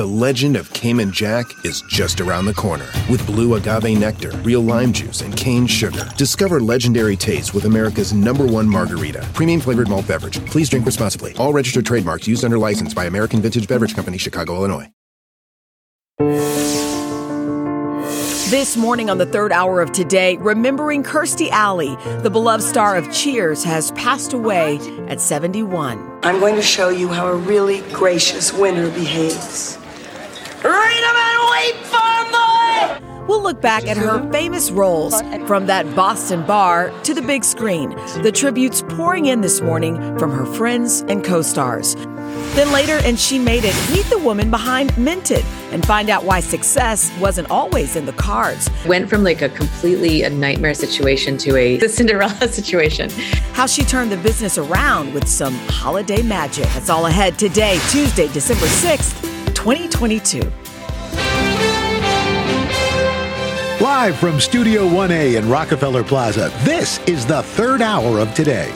The legend of Cayman Jack is just around the corner. With blue agave nectar, real lime juice, and cane sugar. Discover legendary taste with America's number one margarita. Premium flavored malt beverage. Please drink responsibly. All registered trademarks used under license by American Vintage Beverage Company, Chicago, Illinois. This morning on the third hour of today, remembering Kirstie Alley, the beloved star of Cheers, has passed away at 71. I'm going to show you how a really gracious winner behaves. Read them and wait for more! We'll look back at her famous roles from that Boston bar to the big screen. The tributes pouring in this morning from her friends and co stars. Then later, and she made it, meet the woman behind Minted and find out why success wasn't always in the cards. Went from like a completely a nightmare situation to a the Cinderella situation. How she turned the business around with some holiday magic. That's all ahead today, Tuesday, December 6th, 2022. Live from Studio 1A in Rockefeller Plaza, this is the third hour of today.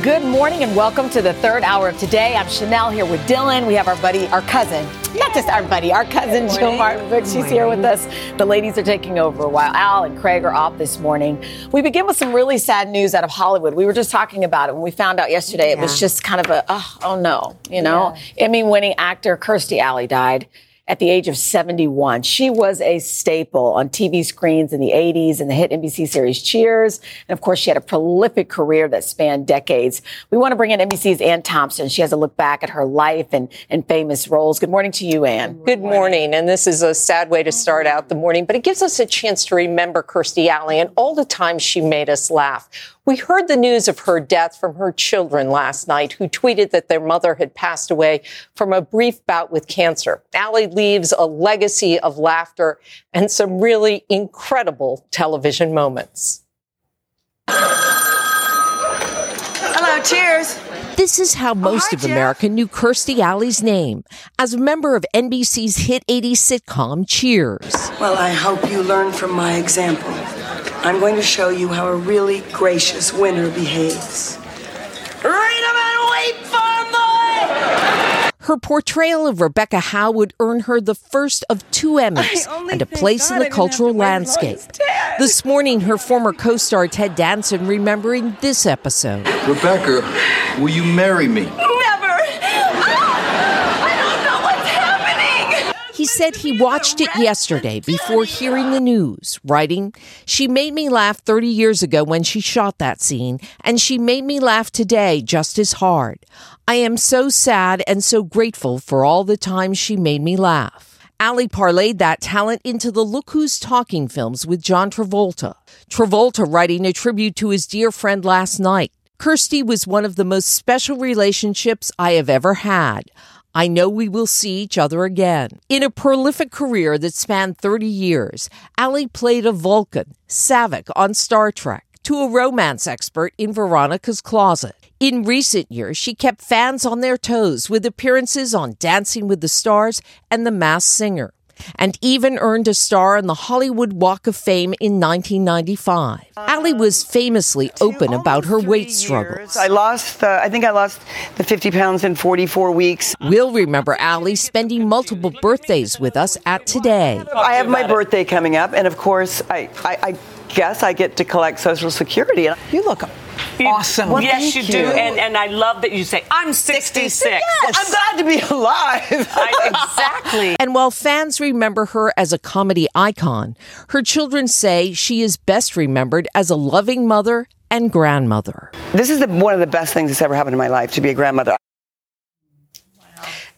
Good morning and welcome to the third hour of today. I'm Sheinelle here with Dylan. We have our buddy, our cousin, not just our buddy, our cousin Jill Martin Book. She's here with us. The ladies are taking over while Al and Craig are off this morning. We begin with some really sad news out of Hollywood. We were just talking about it when we found out yesterday. It was just kind of a, oh, oh no, you know? Emmy winning actor Kirstie Alley died at the age of 71. She was a staple on TV screens in the 80s and the hit NBC series Cheers. And of course, she had a prolific career that spanned decades. We want to bring in NBC's Ann Thompson. She has a look back at her life and, and famous roles. Good morning to you, Ann. Good morning. And this is a sad way to start out the morning, but it gives us a chance to remember Kirstie Alley and all the times she made us laugh. We heard the news of her death from her children last night, who tweeted that their mother had passed away from a brief bout with cancer. Alley leaves a legacy of laughter and some really incredible television moments. Hello, cheers. This is how oh, most hi, of America knew Kirstie Alley's name as a member of NBC's hit 80s sitcom Cheers. Well, I hope you learn from my example. I'm going to show you how a really gracious winner behaves. Read them and wait for more! Her portrayal of Rebecca Howe would earn her the first of two Emmys and a place God in the cultural have to wait until I landscape. This morning, her former co star Ted Danson remembering this episode. Rebecca, will you marry me? Never! Ah! I don't know what's happening! He said he watched it yesterday before hearing the news, writing, She made me laugh 30 years ago when she shot that scene, and she made me laugh today just as hard. I am so sad and so grateful for all the times she made me laugh. Alley parlayed that talent into the Look Who's Talking films with John Travolta. Travolta writing a tribute to his dear friend last night. Kirstie was one of the most special relationships I have ever had. I know we will see each other again. In a prolific career that spanned 30 years, Alley played a Vulcan, Saavik on Star Trek, to a romance expert in Veronica's Closet. In recent years, she kept fans on their toes with appearances on Dancing with the Stars and The Masked Singer, and even earned a star on the Hollywood Walk of Fame in 1995. Alley was famously open about her weight struggles. I lost, uh, I think I lost the 50 pounds in 44 weeks. We'll remember Alley spending multiple birthdays with us at today. I have my birthday coming up, and of course, I, I, I guess I get to collect Social Security. You look awesome. Well, yes, thank you, do, and and I love that you say I'm 66. I'm glad to be alive. I, exactly. And while fans remember her as a comedy icon, her children say she is best remembered as a loving mother and grandmother. This is the, one of the best things that's ever happened in my life to be a grandmother.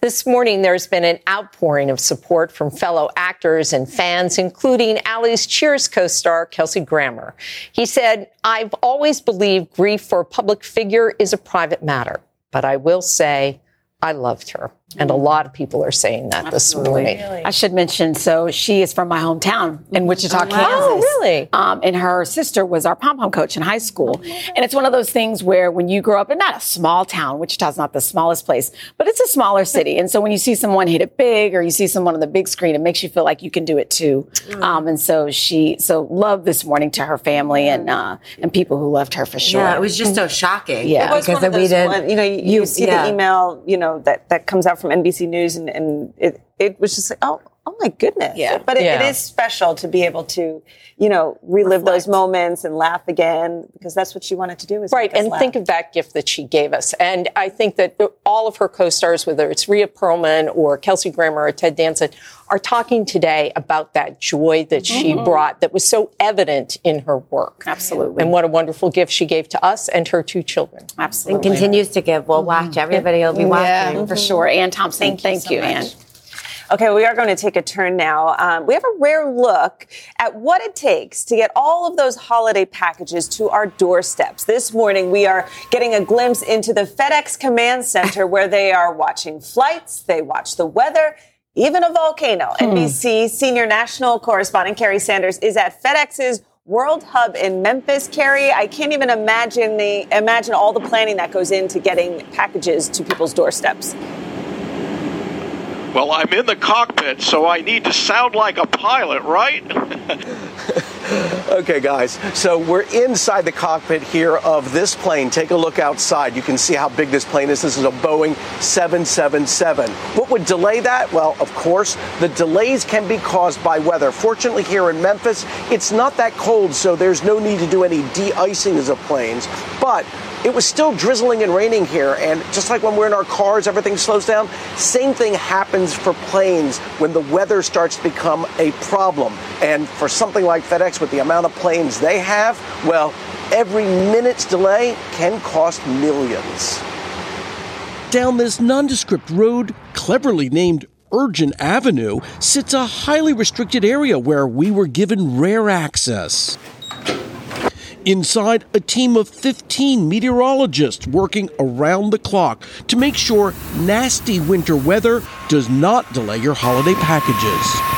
This morning, there's been an outpouring of support from fellow actors and fans, including Alley's Cheers co star, Kelsey Grammer. He said, I've always believed grief for a public figure is a private matter, but I will say I loved her. And a lot of people are saying that this morning. I should mention, so she is from my hometown in Wichita, Kansas. Oh, really? Um, and her sister was our pom pom coach in high school. And it's one of those things where when you grow up in not a small town, Wichita's not the smallest place, but it's a smaller city. And so when you see someone hit it big or you see someone on the big screen, it makes you feel like you can do it too. Um, and so she, so love this morning to her family and uh, and people who loved her for sure. Yeah, it was just so shocking. Yeah. It was because one of we did. one- you know, you, see yeah. the email, you know, that, that comes out from NBC News, and, and it, it was just like, oh, oh my goodness. Yeah. But it, Yeah. it is special to be able to, you know, relive those moments and laugh again because that's what she wanted to do. Is Right, and laugh. think of that gift that she gave us. And I think that all of her co-stars, whether it's Rhea Perlman or Kelsey Grammer or Ted Danson, are talking today about that joy that she Mm-hmm. brought that was so evident in her work. Absolutely. And what a wonderful gift she gave to us and her two children. Absolutely. And continues to give. We'll watch. Everybody will be watching. Yeah, for sure. Ann Thompson, thank, you, so Ann. Okay, we are going to take a turn now. Um, we have a rare look at what it takes to get all of those holiday packages to our doorsteps. This morning, we are getting a glimpse into the FedEx Command Center where they are watching flights, they watch the weather, even a volcano. NBC senior national correspondent Kerry Sanders is at FedEx's World Hub in Memphis. Kerry, I can't even imagine the imagine all the planning that goes into getting packages to people's doorsteps. Well, I'm in the cockpit, so I need to sound like a pilot, right? Okay, guys. So we're inside the cockpit here of this plane. Take a look outside. You can see how big this plane is. This is a Boeing 777. What would delay that? Well, of course, the delays can be caused by weather. Fortunately, here in Memphis, it's not that cold, so there's no need to do any de-icing of planes. But it was still drizzling and raining here, and just like when we're in our cars, everything slows down. Same thing happens for planes when the weather starts to become a problem. And for something like FedEx, with the amount of planes they have, well, every minute's delay can cost millions. Down this nondescript road, cleverly named Urgent Avenue, sits a highly restricted area where we were given rare access. Inside, a team of 15 meteorologists working around the clock to make sure nasty winter weather does not delay your holiday packages.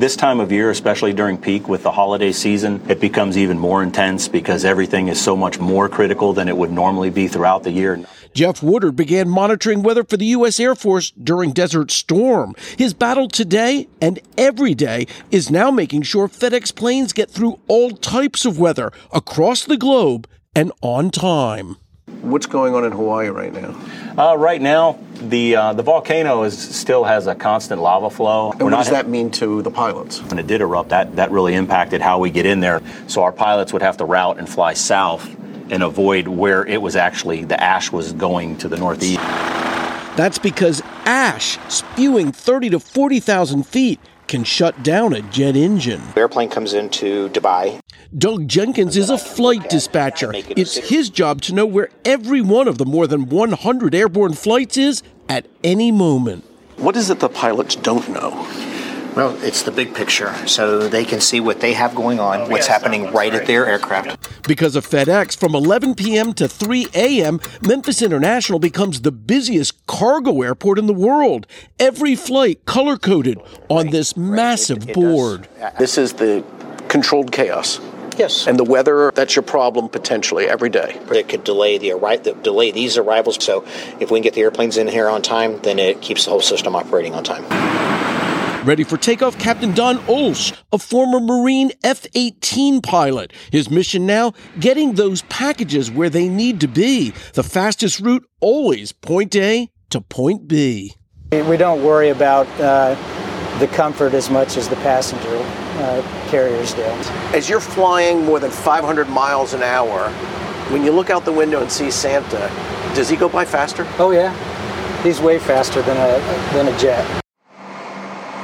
This time of year, especially during peak with the holiday season, it becomes even more intense because everything is so much more critical than it would normally be throughout the year. Jeff Woodard began monitoring weather for the U.S. Air Force during Desert Storm. His battle today and every day is now making sure FedEx planes get through all types of weather across the globe and on time. What's going on in Hawaii right now? Uh, right now, the uh, the volcano is still has a constant lava flow. And what does that mean to the pilots? When it did erupt, that that really impacted how we get in there. So our pilots would have to route and fly south and avoid where it was actually the ash was going to the northeast. That's because ash spewing 30 to 40,000 feet can shut down a jet engine. Airplane comes into Dubai. Doug Jenkins is a flight dispatcher. It's his job to know where every one of the more than 100 airborne flights is at any moment. What is it the pilots don't know? Well, it's the big picture, so they can see what they have going on, oh, what's happening right at their aircraft. Because of FedEx, from 11 p.m. to 3 a.m., Memphis International becomes the busiest cargo airport in the world. Every flight color coded on this massive board. Uh, uh, this is the controlled chaos. Yes. And the weather, that's your problem potentially every day. It could delay the arri- delay these arrivals. So if we can get the airplanes in here on time, then it keeps the whole system operating on time. Ready for takeoff, Captain Don Olsch, a former Marine F 18 pilot. His mission now getting those packages where they need to be. The fastest route always point A to point B. We don't worry about uh, the comfort as much as the passenger uh, carriers do. As you're flying more than 500 miles an hour, when you look out the window and see Santa, does he go by faster? Oh yeah, he's way faster than a than a jet.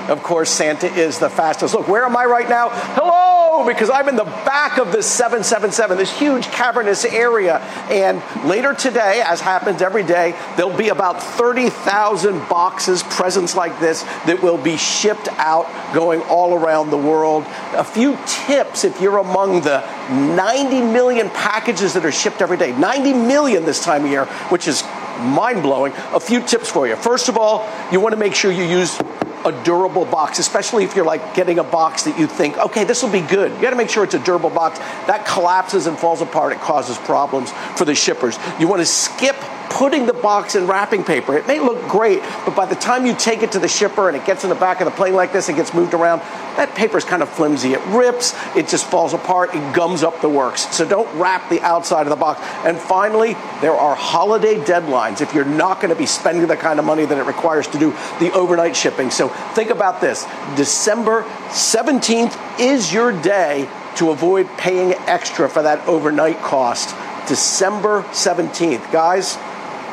Of course, Santa is the fastest. Look, where am I right now? Hello, because I'm in the back of this 777, this huge cavernous area. And later today, as happens every day, there'll be about 30,000 boxes, presents like this, that will be shipped out going all around the world. A few tips if you're among the 90 million packages that are shipped every day. 90 million this time of year, which is mind blowing. A few tips for you. First of all, you want to make sure you use a durable box, especially if you're like getting a box that you think, okay, this will be good. You got to make sure it's a durable box. That collapses and falls apart. It causes problems for the shippers. You want to skip putting the box in wrapping paper. It may look great, but by the time you take it to the shipper and it gets in the back of the plane like this and gets moved around, that paper is kind of flimsy. It rips, it just falls apart, it gums up the works. So don't wrap the outside of the box. And finally, there are holiday deadlines if you're not going to be spending the kind of money that it requires to do the overnight shipping. So think about this December 17th is your day to avoid paying extra for that overnight cost. December 17th. Guys,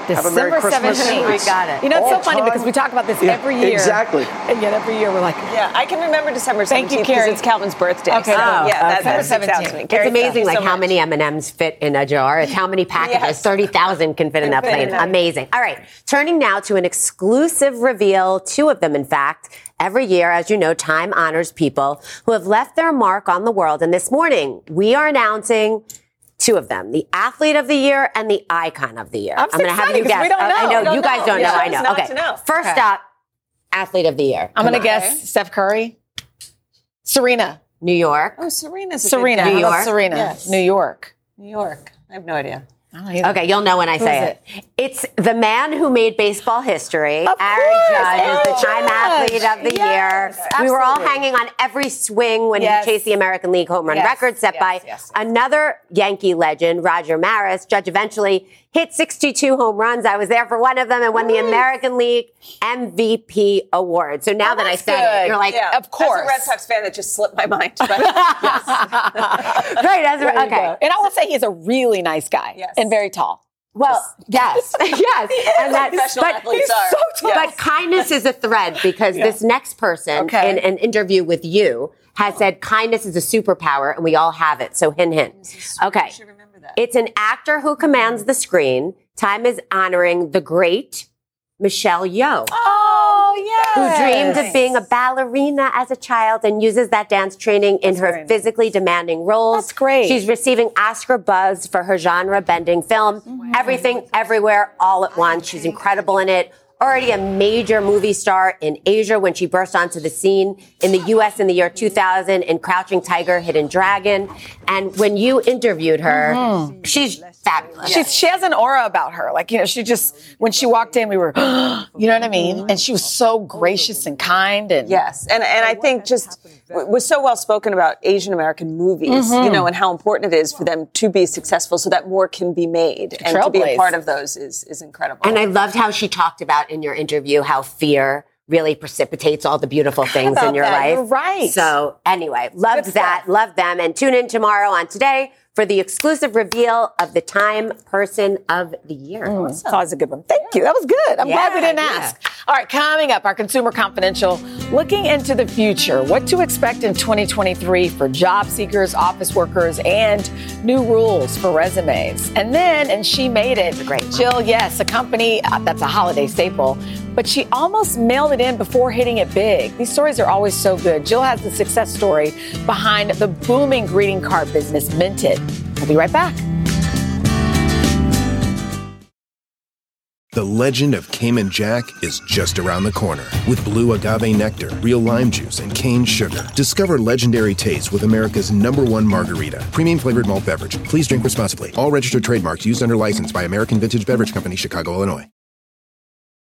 December Christmas. 17th. We got it. You know, it's so All funny time. because we talk about this Yeah, every year. exactly. And yet every year we're like, Yeah, I can remember December 17th Thank you, because Kerry. it's Calvin's birthday. Okay. so, Oh, yeah, that, okay. that sticks out to 17th. It's Kerry, amazing, like so how much. many M and M's fit in a jar. It's how many packages. Yes. Thirty thousand can fit in that plane. Amazing. All right, turning now to an exclusive reveal. Two of them, in fact. Every year, as you know, Time honors people who have left their mark on the world. And this morning, we are announcing. Two of them, the athlete of the year and the icon of the year. I'm so going to have you guess. we don't Uh, I know. know We don't you guys know. don't Yeah. know. I know. not Okay. to know. First Okay. up, athlete of the year. I'm going to Come on. guess Steph Curry, Serena. New York. Oh, Serena's a Serena. Good New York? Serena. Yes. New York. New York. I have no idea. I don't either. Okay, you'll know when I say is it. It's the man who made baseball history. Of Aaron course, Judge Aaron is the oh, Time Athlete of the Yes, Year. We were all hanging on every swing when Yes. he chased the American League home run Yes, record set yes, by yes, yes. another Yankee legend, Roger Maris. Judge eventually hit 62 home runs. I was there for one of them and won the American League MVP award. So now Oh, that I that's said good. it, you're like, Yeah, Of course. As a Red Sox fan, that just slipped my mind. But right, that's There you okay. And I will say he's a really nice guy Yes. And very tall. Well, yes, yes, and like that, professional but, athletes are. so tall. but kindness is a thread because this next person Okay. in an interview with you has said kindness is a superpower and we all have it. So hint, hint. Okay, should remember that. it's an actor who commands the screen. Time is honoring the great Michelle Yeoh. Oh, Who dreamed of being a ballerina as a child and uses that dance training in her very nice. physically demanding roles. That's great. She's receiving Oscar buzz for her genre bending film, Everything, Everywhere, All at Once. She's incredible in it. Already a major movie star in Asia when she burst onto the scene in the US in the year 2000 in Crouching Tiger, Hidden Dragon. And when you interviewed her, mm-hmm. she's fabulous. She's, she has an aura about her. Like, you know, she just, when she walked in, we were, you know what I mean? And she was so gracious and kind. And Yes, and and I think just w- was so well spoken about Asian American movies, you mm-hmm. know, and how important it is for them to be successful, so that more can be made, and to be a part of those is is incredible. And I loved how she talked about in your interview how fear really precipitates all the beautiful things in your that. life. You're right. So anyway, loved Good that, stuff. loved them, and tune in tomorrow on Today for the exclusive reveal of the Time Person of the Year. that was a good one. Thank you. That was good. I'm glad we didn't yeah. ask. All right, coming up, our Consumer Confidential, looking into the future, what to expect in 2023 for job seekers, office workers, and new rules for resumes. And then, and she made it. great. Jill, yes, a company uh, that's a holiday staple, but she almost mailed it in before hitting it big. These stories are always so good. Jill has the success story behind the booming greeting card business, Minted. We'll be right back. The legend of Cayman Jack is just around the corner. With blue agave nectar, real lime juice, and cane sugar. Discover legendary taste with America's number one margarita. Premium flavored malt beverage. Please drink responsibly. All registered trademarks used under license by American Vintage Beverage Company, Chicago, Illinois.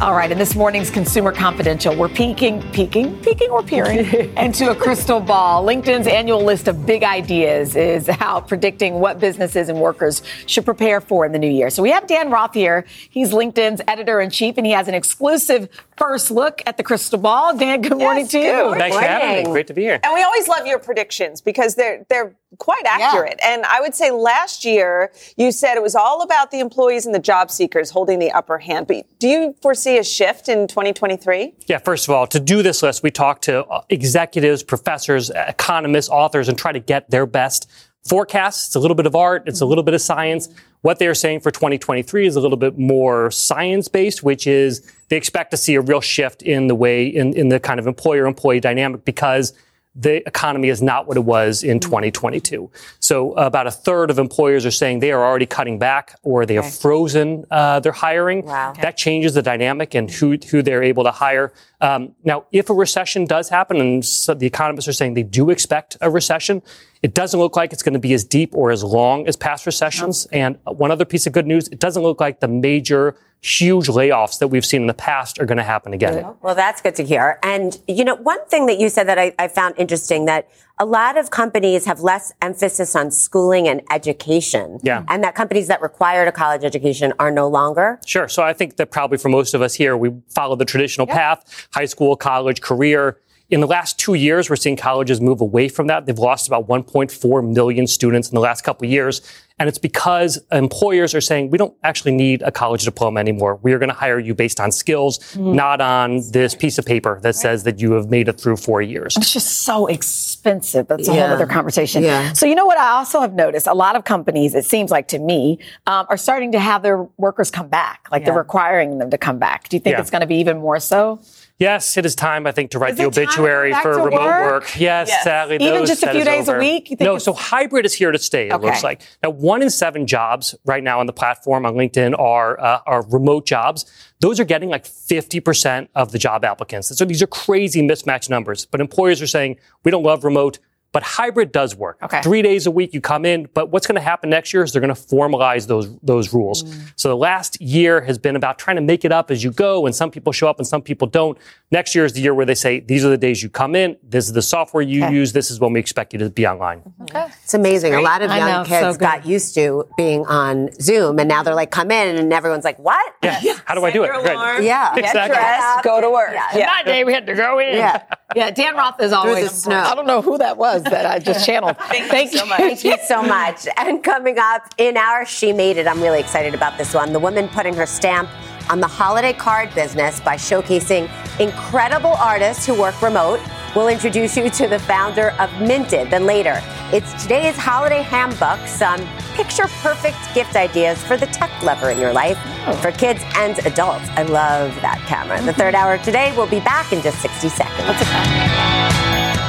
All right, and this morning's Consumer Confidential, we're peeking, peeking, peeking or peering into a crystal ball. LinkedIn's annual list of big ideas is out predicting what businesses and workers should prepare for in the new year. So we have Dan Roth here. He's LinkedIn's editor in chief, and he has an exclusive first look at the crystal ball. Dan, good morning Yes, to you. good Thanks for having me. Great to be here. And we always love your predictions because they're they're quite accurate. And I would say last year you said it was all about the employees and the job seekers holding the upper hand. But do you foresee a shift in 2023? Yeah, first of all, to do this list, we talked to uh, executives, professors, economists, authors, and try to get their best forecasts. It's a little bit of art, it's a little bit of science. What they're saying for 2023 is a little bit more science based, which is they expect to see a real shift in the way, in, in the kind of employer employee dynamic because the economy is not what it was in 2022. So about a third of employers are saying they are already cutting back or they have frozen uh, their hiring. Wow. That changes the dynamic and who, who they're able to hire. Um, now, if a recession does happen, and so the economists are saying they do expect a recession, it doesn't look like it's going to be as deep or as long as past recessions. And one other piece of good news, it doesn't look like the major, huge layoffs that we've seen in the past are going to happen again. Well, that's good to hear. And, you know, one thing that you said that I, I found interesting that a lot of companies have less emphasis on schooling and education. Yeah. And that companies that required a college education are no longer. Sure. So I think that probably for most of us here, we follow the traditional path, high school, college, career. In the last two years, we're seeing colleges move away from that. They've lost about 1.4 million students in the last couple of years. And it's because employers are saying, we don't actually need a college diploma anymore. We are going to hire you based on skills, Mm. not on this piece of paper that says that you have made it through four years. It's just so expensive. That's a Yeah. whole other conversation. Yeah. So you know what I also have noticed? A lot of companies, it seems like to me, um, are starting to have their workers come back. Like they're requiring them to come back. Do you think Yeah. it's going to be even more so? Yes, it is time, I think, to write Is the it time to go obituary for remote work? work. Yes, Yes. sadly, Even those- just a few days a week? You think No, so hybrid is here to stay. It Okay. looks like now one in seven jobs right now on the platform on LinkedIn are uh, are remote jobs. Those are getting like fifty percent of the job applicants. So these are crazy mismatched numbers. But employers are saying we don't love remote. But hybrid does work. Okay. Three days a week you come in. But what's going to happen next year is they're going to formalize those those rules. Mm. So the last year has been about trying to make it up as you go, and some people show up and some people don't. Next year is the year where they say these are the days you come in. This is the software you Okay. use. This is when we expect you to be online. Okay. It's amazing. A lot of young know, kids so got used to being on Zoom and now they're like, come in and everyone's like, what? Yeah. How do I do it? Your Right. alarm, Yeah. Get Exactly. dressed, go to work. Yeah. My day, we had to go in. Yeah. Yeah, Dan Roth is always. the snow. I don't know who that was that I just channeled. Thank, you so much. Thank you so much. And coming up in our She Made It, I'm really excited about this one. The woman putting her stamp on the holiday card business by showcasing incredible artists who work remote. We'll introduce you to the founder of Minted. Then later, it's today's holiday handbook, some picture perfect gift ideas for the tech lover in your life, for kids and adults. I love that camera. The third hour today, we'll be back in just 60 seconds.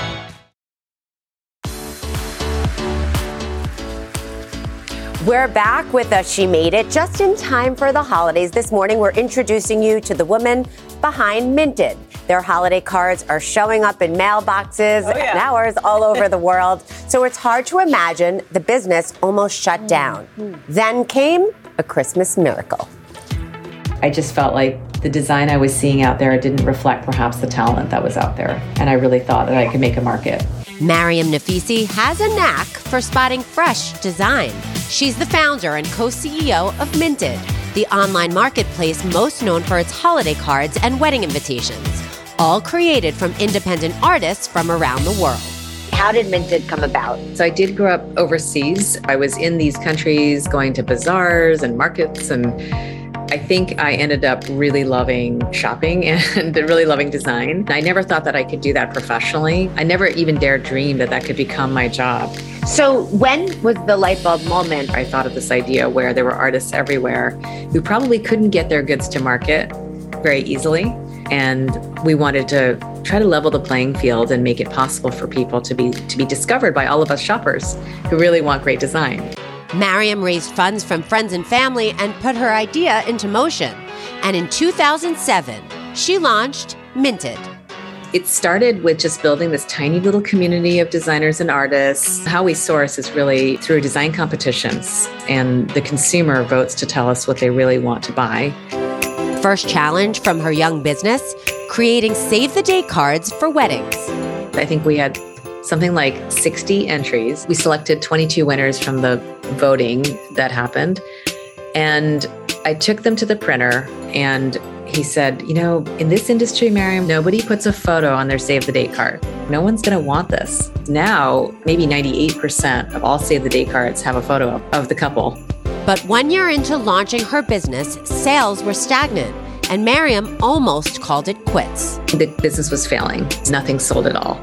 We're back with a She Made It just in time for the holidays. This morning, we're introducing you to the woman behind Minted. Their holiday cards are showing up in mailboxes Oh, yeah. and ours all over the world. So it's hard to imagine the business almost shut down. Then came a Christmas miracle. I just felt like the design I was seeing out there didn't reflect perhaps the talent that was out there. And I really thought that I could make a market. Mariam Naficy has a knack for spotting fresh design. She's the founder and co CEO of Minted, the online marketplace most known for its holiday cards and wedding invitations, all created from independent artists from around the world. How did Minted come about? So I did grow up overseas. I was in these countries going to bazaars and markets and I think I ended up really loving shopping and really loving design. I never thought that I could do that professionally. I never even dared dream that that could become my job. So, when was the light bulb moment? I thought of this idea where there were artists everywhere who probably couldn't get their goods to market very easily. And we wanted to try to level the playing field and make it possible for people to be to be discovered by all of us shoppers who really want great design. Mariam raised funds from friends and family and put her idea into motion. And in 2007, she launched Minted. It started with just building this tiny little community of designers and artists. How we source is really through design competitions, and the consumer votes to tell us what they really want to buy. first challenge from her young business, creating save the day cards for weddings. I think we had something like 60 entries. We selected 22 winners from the voting that happened. And I took them to the printer and he said, You know, in this industry, Mariam, nobody puts a photo on their save the date card. No one's going to want this. Now, maybe 98% of all save the date cards have a photo of the couple. But one year into launching her business, sales were stagnant, and Mariam almost called it quits. The business was failing, nothing sold at all.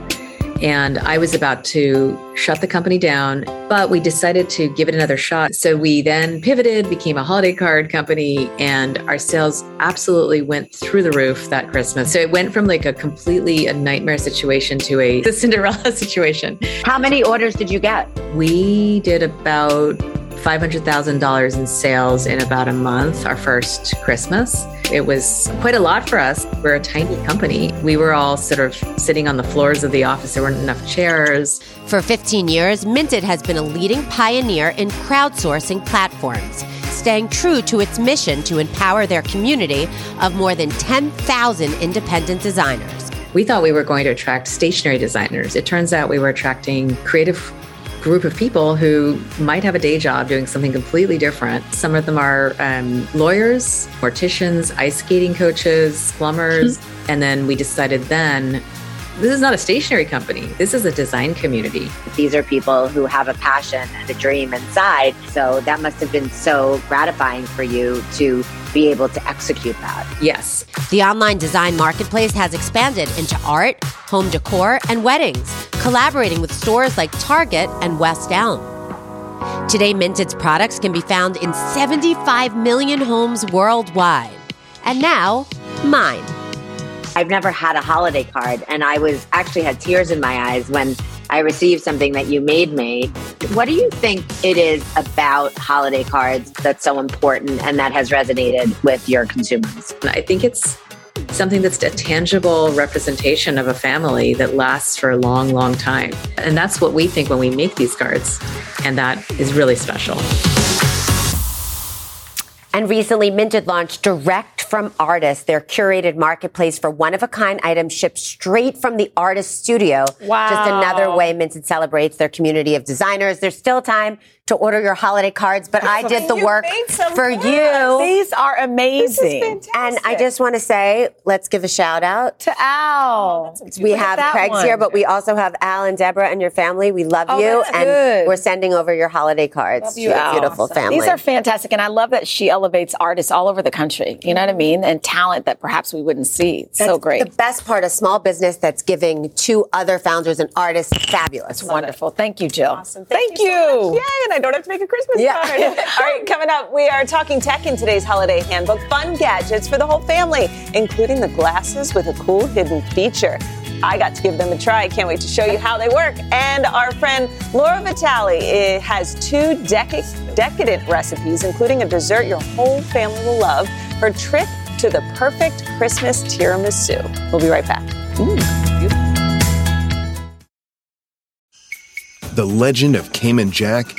And I was about to shut the company down, but we decided to give it another shot. So we then pivoted, became a holiday card company, and our sales absolutely went through the roof that Christmas. So it went from like a completely a nightmare situation to a Cinderella situation. How many orders did you get? We did about $500,000 in sales in about a month, our first Christmas. It was quite a lot for us. We're a tiny company. We were all sort of sitting on the floors of the office. There weren't enough chairs. For 15 years, Minted has been a leading pioneer in crowdsourcing platforms, staying true to its mission to empower their community of more than 10,000 independent designers. We thought we were going to attract stationery designers. It turns out we were attracting creative group of people who might have a day job doing something completely different. Some of them are um, lawyers, morticians, ice skating coaches, plumbers. Mm-hmm. and then we decided then this is not a stationary company. This is a design community. These are people who have a passion and a dream inside. So that must have been so gratifying for you to be able to execute that. Yes. The online design marketplace has expanded into art, home decor, and weddings, collaborating with stores like Target and West Elm. Today, Minted's products can be found in 75 million homes worldwide. And now, mine. I've never had a holiday card, and I was actually had tears in my eyes when I received something that you made me. What do you think it is about holiday cards that's so important and that has resonated with your consumers? I think it's something that's a tangible representation of a family that lasts for a long, long time. And that's what we think when we make these cards. And that is really special. And recently, Minted launched Direct from Artists, their curated marketplace for one of a kind items shipped straight from the artist studio. Wow. Just another way Minted celebrates their community of designers. There's still time to order your holiday cards, but I did the work for you. These are amazing. And I just want to say, let's give a shout out to Al. Oh, we have that Craig's one. here, but we also have Al and Deborah and your family. We love Oh, you, that's and good. we're sending over your holiday cards Love to you, your Al. beautiful family. These are fantastic, and I love that she elevates artists all over the country. You know what I mean? And talent that perhaps we wouldn't see. It's so great. The best part of small business that's giving to other founders and artists fabulous. wonderful. Thank you, Jill. Awesome. Thank, you. so much. Yay, and I don't have to make a Christmas Yeah. card. All right, coming up, we are talking tech in today's holiday handbook. Fun gadgets for the whole family, including the glasses with a cool hidden feature. I got to give them a try. Can't wait to show you how they work. And our friend Laura Vitale eh, has two dec- decadent recipes, including a dessert your whole family will love. Her trick to the perfect Christmas tiramisu. We'll be right back. The legend of Cayman Jack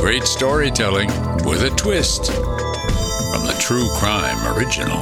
Great storytelling with a twist from the True Crime Original.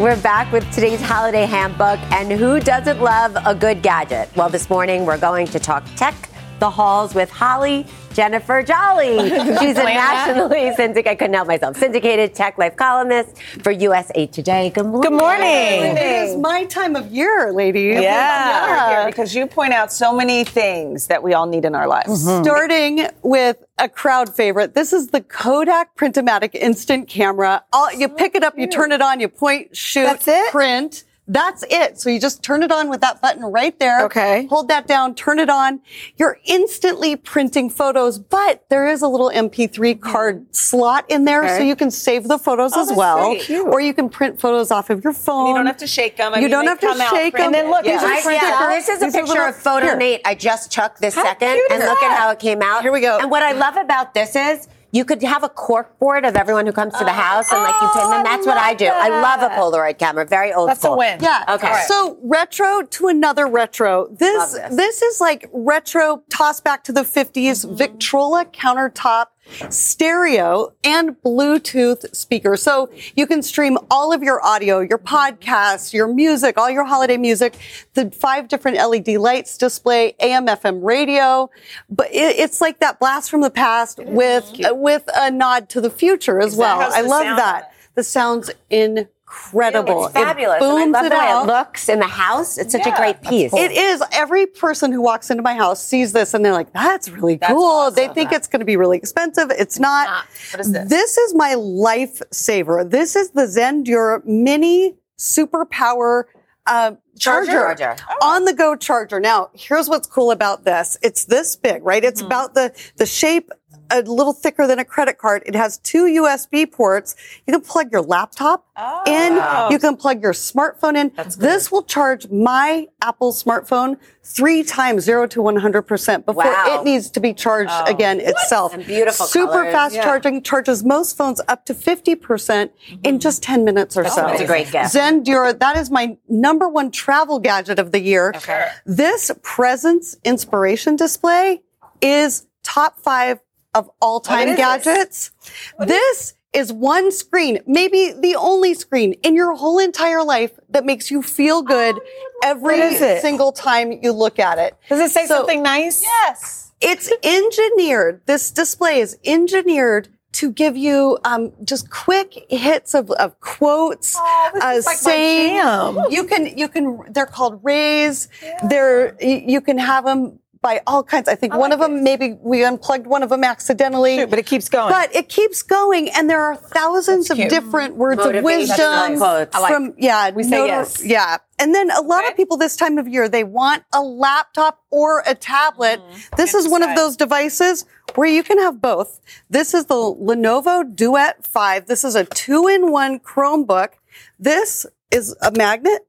We're back with today's holiday handbook, and who doesn't love a good gadget? Well, this morning we're going to talk tech, the halls with Holly Jennifer Jolly. She's a nationally syndicated, I couldn't help myself, syndicated tech life columnist for USA Today. Good morning. Good morning. It is my time of year, ladies. Yeah, because you point out so many things that we all need in our lives. Mm-hmm. Starting with a crowd favorite. This is the Kodak Printomatic instant camera. All, you pick it up, you turn it on, you point, shoot, That's it? print. That's it. So you just turn it on with that button right there. Okay. Hold that down, turn it on. You're instantly printing photos, but there is a little MP3 card slot in there Okay. so you can save the photos Oh, as that's well. very cute. Or you can print photos off of your phone. You don't have to shake them. I you mean, don't have to out shake them. printed. And then look, Yeah. these I, yeah, this is a These picture little- of Photo here. Nate I just took this How second, cute and is look at how it came out. Here we go. And what I love about this is you could have a cork board of everyone who comes to the house, and like you pin them. That's what I do. I love a Polaroid camera. Very old That's a school. win. Yeah. Okay. So retro to another retro. This, this this. is like retro toss back to the 50s Victrola countertop stereo and Bluetooth speaker. So you can stream all of your audio, your podcasts, your music, all your holiday music, the five different LED lights display, AM, FM radio. But it, it's like that blast from the past with, uh, with a nod to the future as well. I love sound that. The sound's incredible. It's fabulous. It and I booms love it the way out. it looks in the house. It's such a great that's piece. It is. Every person who walks into my house sees this and they're like, that's really cool. They think it's going to be really expensive. It's not. What is this? This is my lifesaver. This is the Zendure mini superpower uh, charger, Charger. on the go charger. Now, here's what's cool about this. It's this big, right? It's about the, the shape a little thicker than a credit card. It has two USB ports. You can plug your laptop in. Oh. You can plug your smartphone in. This will charge my Apple smartphone three times zero to 100% before Wow. it needs to be charged oh. again itself. And beautiful Super colors. fast Yeah. charging charges most phones up to 50% in mm-hmm. just 10 minutes or so. That's a great gift. Zendure, that is my number one travel gadget of the year. This presence inspiration display is top five of all time this? gadgets. This is one screen, maybe the only screen in your whole entire life that makes you feel good every is it? single time you look at it. Does it say So- something nice? Yes. it's engineered. This display is engineered to give you um, just quick hits of, of quotes, Oh, this uh, is like my saying jam. you can you can. They're called rays. They're you can have them by all kinds. I think one of them maybe we unplugged one of them accidentally, Shoot, but it keeps going. But it keeps going, and there are thousands of different words of wisdom quotes. I like- from yeah. We say notor- yes. Yeah. And then a lot of people this time of year, they want a laptop or a tablet. Mm-hmm. This is one of those devices where you can have both. This is the Lenovo Duet 5. This is a two in one Chromebook. This is a magnet.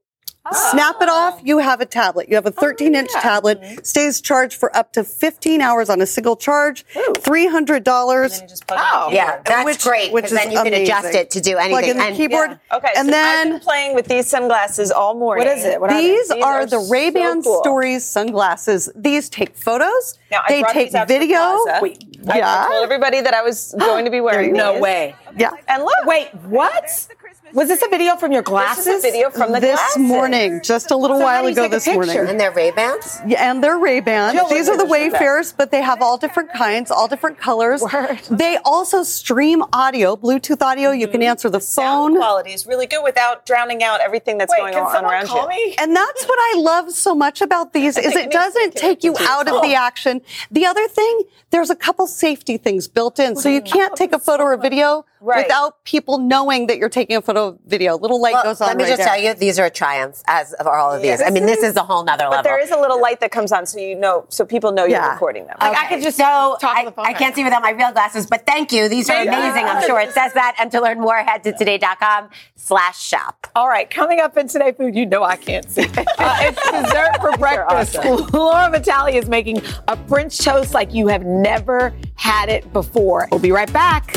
Snap it off, oh. you have a tablet. You have a 13 inch tablet, stays charged for up to 15 hours on a single charge, $300. Oh. Yeah, that's Which- great which because then is you can adjust it to do Plug anything. in the And- keyboard. Okay. And so then I've been playing with these sunglasses all morning. What is it? What are these they? are, the Ray-Ban so cool. Stories sunglasses. These take photos. Now, I they brought take these out to the video. plaza. Wait, I told everybody that I was going to be wearing No these. way. Yeah. And look, Wait, what? Was this a video from your glasses? This is a video from the this glasses. morning, just a little So while ago this morning. and they're Ray Bans. Yeah, and they're Ray Bans. Jill, These are the at. Wayfarers, but they have all different kinds, all different colors. Word. They also stream audio, Bluetooth audio. You can mm-hmm. answer the phone. Sound phone. quality is really good without drowning out everything that's Wait, going can on someone around call you. me? And that's what I love so much about these is it doesn't take you out of the action. The other thing, there's a couple safety things built in. So you mm-hmm. can't take a photo or video Right. without people knowing that you're taking a photo or video. Little light Well, goes on let me right just there. tell you, these are a triumph as of all of these. I this mean, this is- is a whole nother But level. there is a little light that comes on, so you know, so people know Yeah. you're recording them. Like, I could just so talk on I, the phone I can't see without my real glasses, but thank you. These are Thank you. amazing. I'm sure it says that. And to learn more, head to today.com slash shop. All right, coming up in Today Food, you know I can't see. Uh, it's dessert for breakfast. Laura Vitale is making a French toast like you have never had it before. We'll be right back.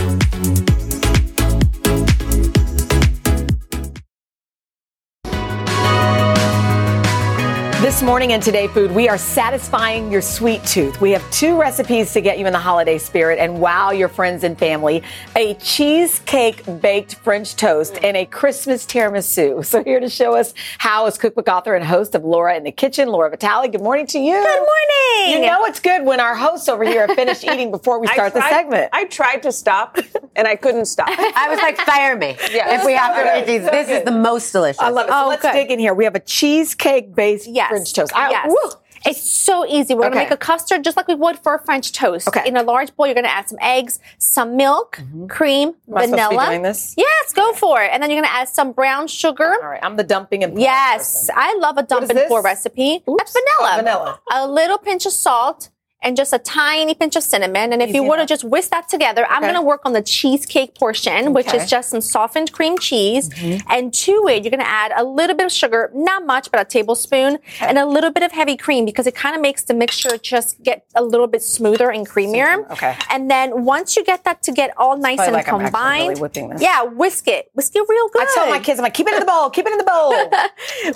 This morning in Today Food, we are satisfying your sweet tooth. We have two recipes to get you in the holiday spirit and wow your friends and family a cheesecake baked French toast and a Christmas tiramisu. So, here to show us how is cookbook author and host of Laura in the Kitchen, Laura Vitale. Good morning to you. Good morning. You know it's good when our hosts over here have finished eating before we start the segment. I tried to stop and I couldn't stop. I was like, fire me. Yeah. If we have to So read these, good. this is the most delicious. I love it. So Oh, let's good. dig in here. We have a cheesecake based Yes. French toast. I- yes. woo. It's so easy. We're Okay. gonna make a custard just like we would for a French toast. Okay. In a large bowl, you're gonna add some eggs, some milk, mm-hmm. cream, Am I be vanilla. doing this? Yes, go for it. And then you're gonna add some brown sugar. All right, I'm the dumping and pour Yes, I love a dump is and pour this? recipe. That's oh, vanilla. Oh, vanilla. A little pinch of salt and just a tiny pinch of cinnamon. And if you were to just whisk that together, I'm going to work on the cheesecake portion, which is just some softened cream cheese. Mm-hmm. And to it, you're going to add a little bit of sugar, not much, but a tablespoon, and a little bit of heavy cream because it kind of makes the mixture just get a little bit smoother and creamier. Okay. And then once you get that to get all nice and like combined, really yeah, whisk it, whisk it real good. I tell my kids, I'm like, keep it in the bowl, keep it in the bowl.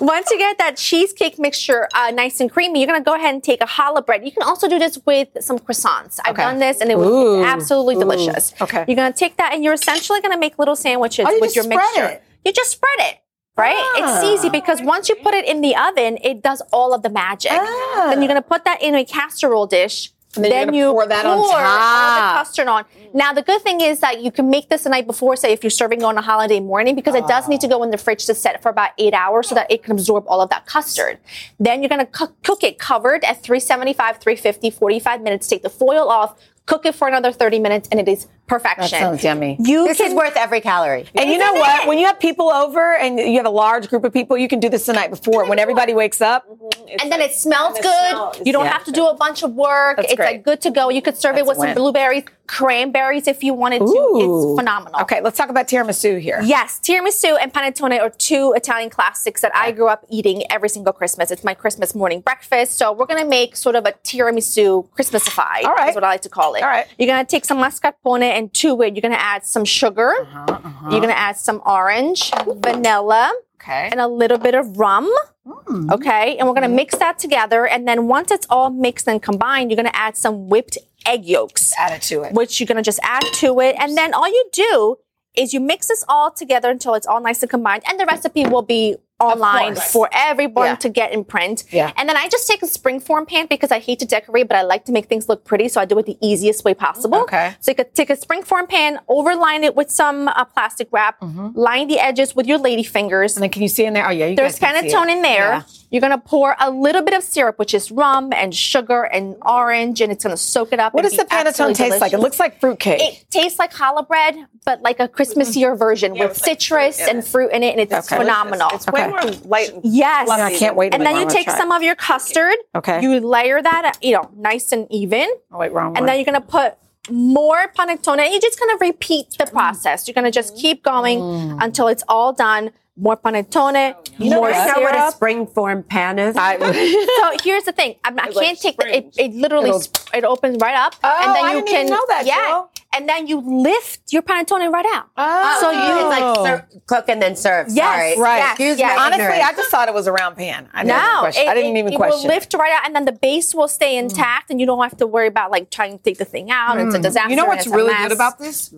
Once you get that cheesecake mixture uh, nice and creamy, you're gonna go ahead and take a challah bread. You can also do this with some croissants. I've Okay. done this and it was Ooh. absolutely Ooh. delicious. Okay. You're gonna take that and you're essentially gonna make little sandwiches Oh, you with just your spread mixture. it. You just spread it. Right? It's ah. easy because once you put it in the oven, it does all of the magic. Ah. Then you're gonna put that in a casserole dish. And then you're you pour that on pour all top. the custard on. Now the good thing is that you can make this the night before, say if you're serving on a holiday morning, because it does need to go in the fridge to set for about eight hours so that it can absorb all of that custard. Then you're gonna coo- cook it covered at 375, 350, 45 minutes. Take the foil off, cook it for another 30 minutes, and it is perfection. That sounds yummy. You this can, is worth every calorie. And you know what? When you have people over and you have a large group of people, you can do this the night before. When everybody wakes up, mm-hmm. And then it smells good. smells- you don't Yeah. have to do a bunch of work. That's it's great. like good to go. You could serve That's it with some blueberries, cranberries if you wanted to. It's phenomenal. okay, let's talk about tiramisu here. Yes, tiramisu and panettone are two Italian classics that I grew up eating every single Christmas. It's my Christmas morning breakfast. So we're gonna make sort of a tiramisu Christmasified. All right. is what I like to call it. All right. You're gonna take some mascarpone and to it, you're gonna add some sugar. Uh-huh, You're gonna add some orange, vanilla, Okay. and a little bit of rum. Mm. Okay, and we're gonna mix that together. And then once it's all mixed and combined, you're gonna add some whipped egg yolks Add it to it. which you're gonna just add to it. And then all you do is you mix this all together until it's all nice and combined. And the recipe will be online for everyone Yeah. to get in print. Yeah. And then I just take a springform pan because I hate to decorate, but I like to make things look pretty. So I do it the easiest way possible. Okay. So you could take a springform pan, overline it with some uh, plastic wrap, line the edges with your lady fingers. Mm-hmm. And then can you see in there? Oh yeah, you There's guys can see panettone in there. Yeah. You're gonna pour a little bit of syrup, which is rum and sugar and orange, and it's gonna soak it up. What does the panettone taste like? It looks like fruitcake. It tastes like challah bread, but like a Christmasier version with citrus and fruit in it, and it's Okay. phenomenal. It's way more light. and Yes. I can't wait. And then you take gonna some of your custard. Okay. You layer that, you know, nice and even. Oh wait, wrong one. And then you're gonna put more panettone. And you're just gonna repeat the process. You're gonna just keep going Mm. until it's all done. More panettone, You more know what a syrup. spring form pan is? so here's the thing. I'm, I can't take the, it. It literally It'll- sp- it opens right up, Oh, and then I you didn't can even know that, yeah, Jill. And then you lift your panettone right out. Oh. So you you like ser- cook and then serve. Yes, Sorry. right. yes, Excuse yes. my Honestly, ignorance. I just thought it was a round pan. I didn't even no, question. it, I didn't it- even it question. will lift right out, and then the base will stay intact, and you don't have to worry about like trying to take the thing out. It's a disaster. Mm. You know what's really good about this?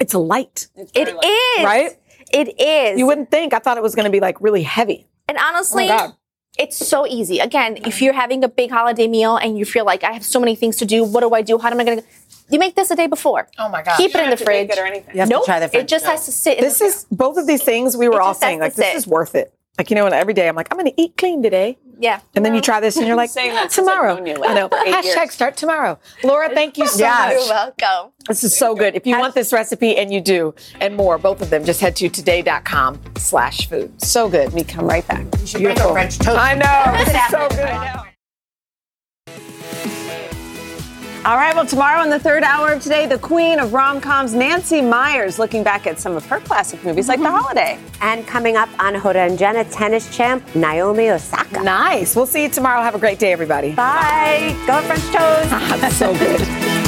It's light. It is Right? It is. You wouldn't think. I thought it was going to be like really heavy. And honestly, Oh my God. It's so easy. Again, if you're having a big holiday meal and you feel like I have so many things to do, what do I do? How am I going to? You make this a day before. Oh my God. Keep You it in the fridge. make it or anything. You have to nope. try the it French just has to sit. In This the is both of these things we were It all saying to like this sit. is worth it. Like you know, and every day I'm like I'm going to eat clean today. Yeah. And then you try this and you're like, saying "Ah, that since I've tomorrow. known you, I know. for eight Hashtag years. start tomorrow. Laura, thank you so Yes. You're welcome. This is so good. If you want this recipe and you do, and more, both of them, just head to today.com slash food. So good. We come right back. You should bring a French toast. I know. This is so good. I know. All right, well, tomorrow in the third hour of today, the queen of rom coms, Nancy Meyers, looking back at some of her classic movies like The mm-hmm. Holiday. And coming up on Hoda and Jenna, tennis champ Naomi Osaka. Nice. We'll see you tomorrow. Have a great day, everybody. Bye. Go French toast. That's so good.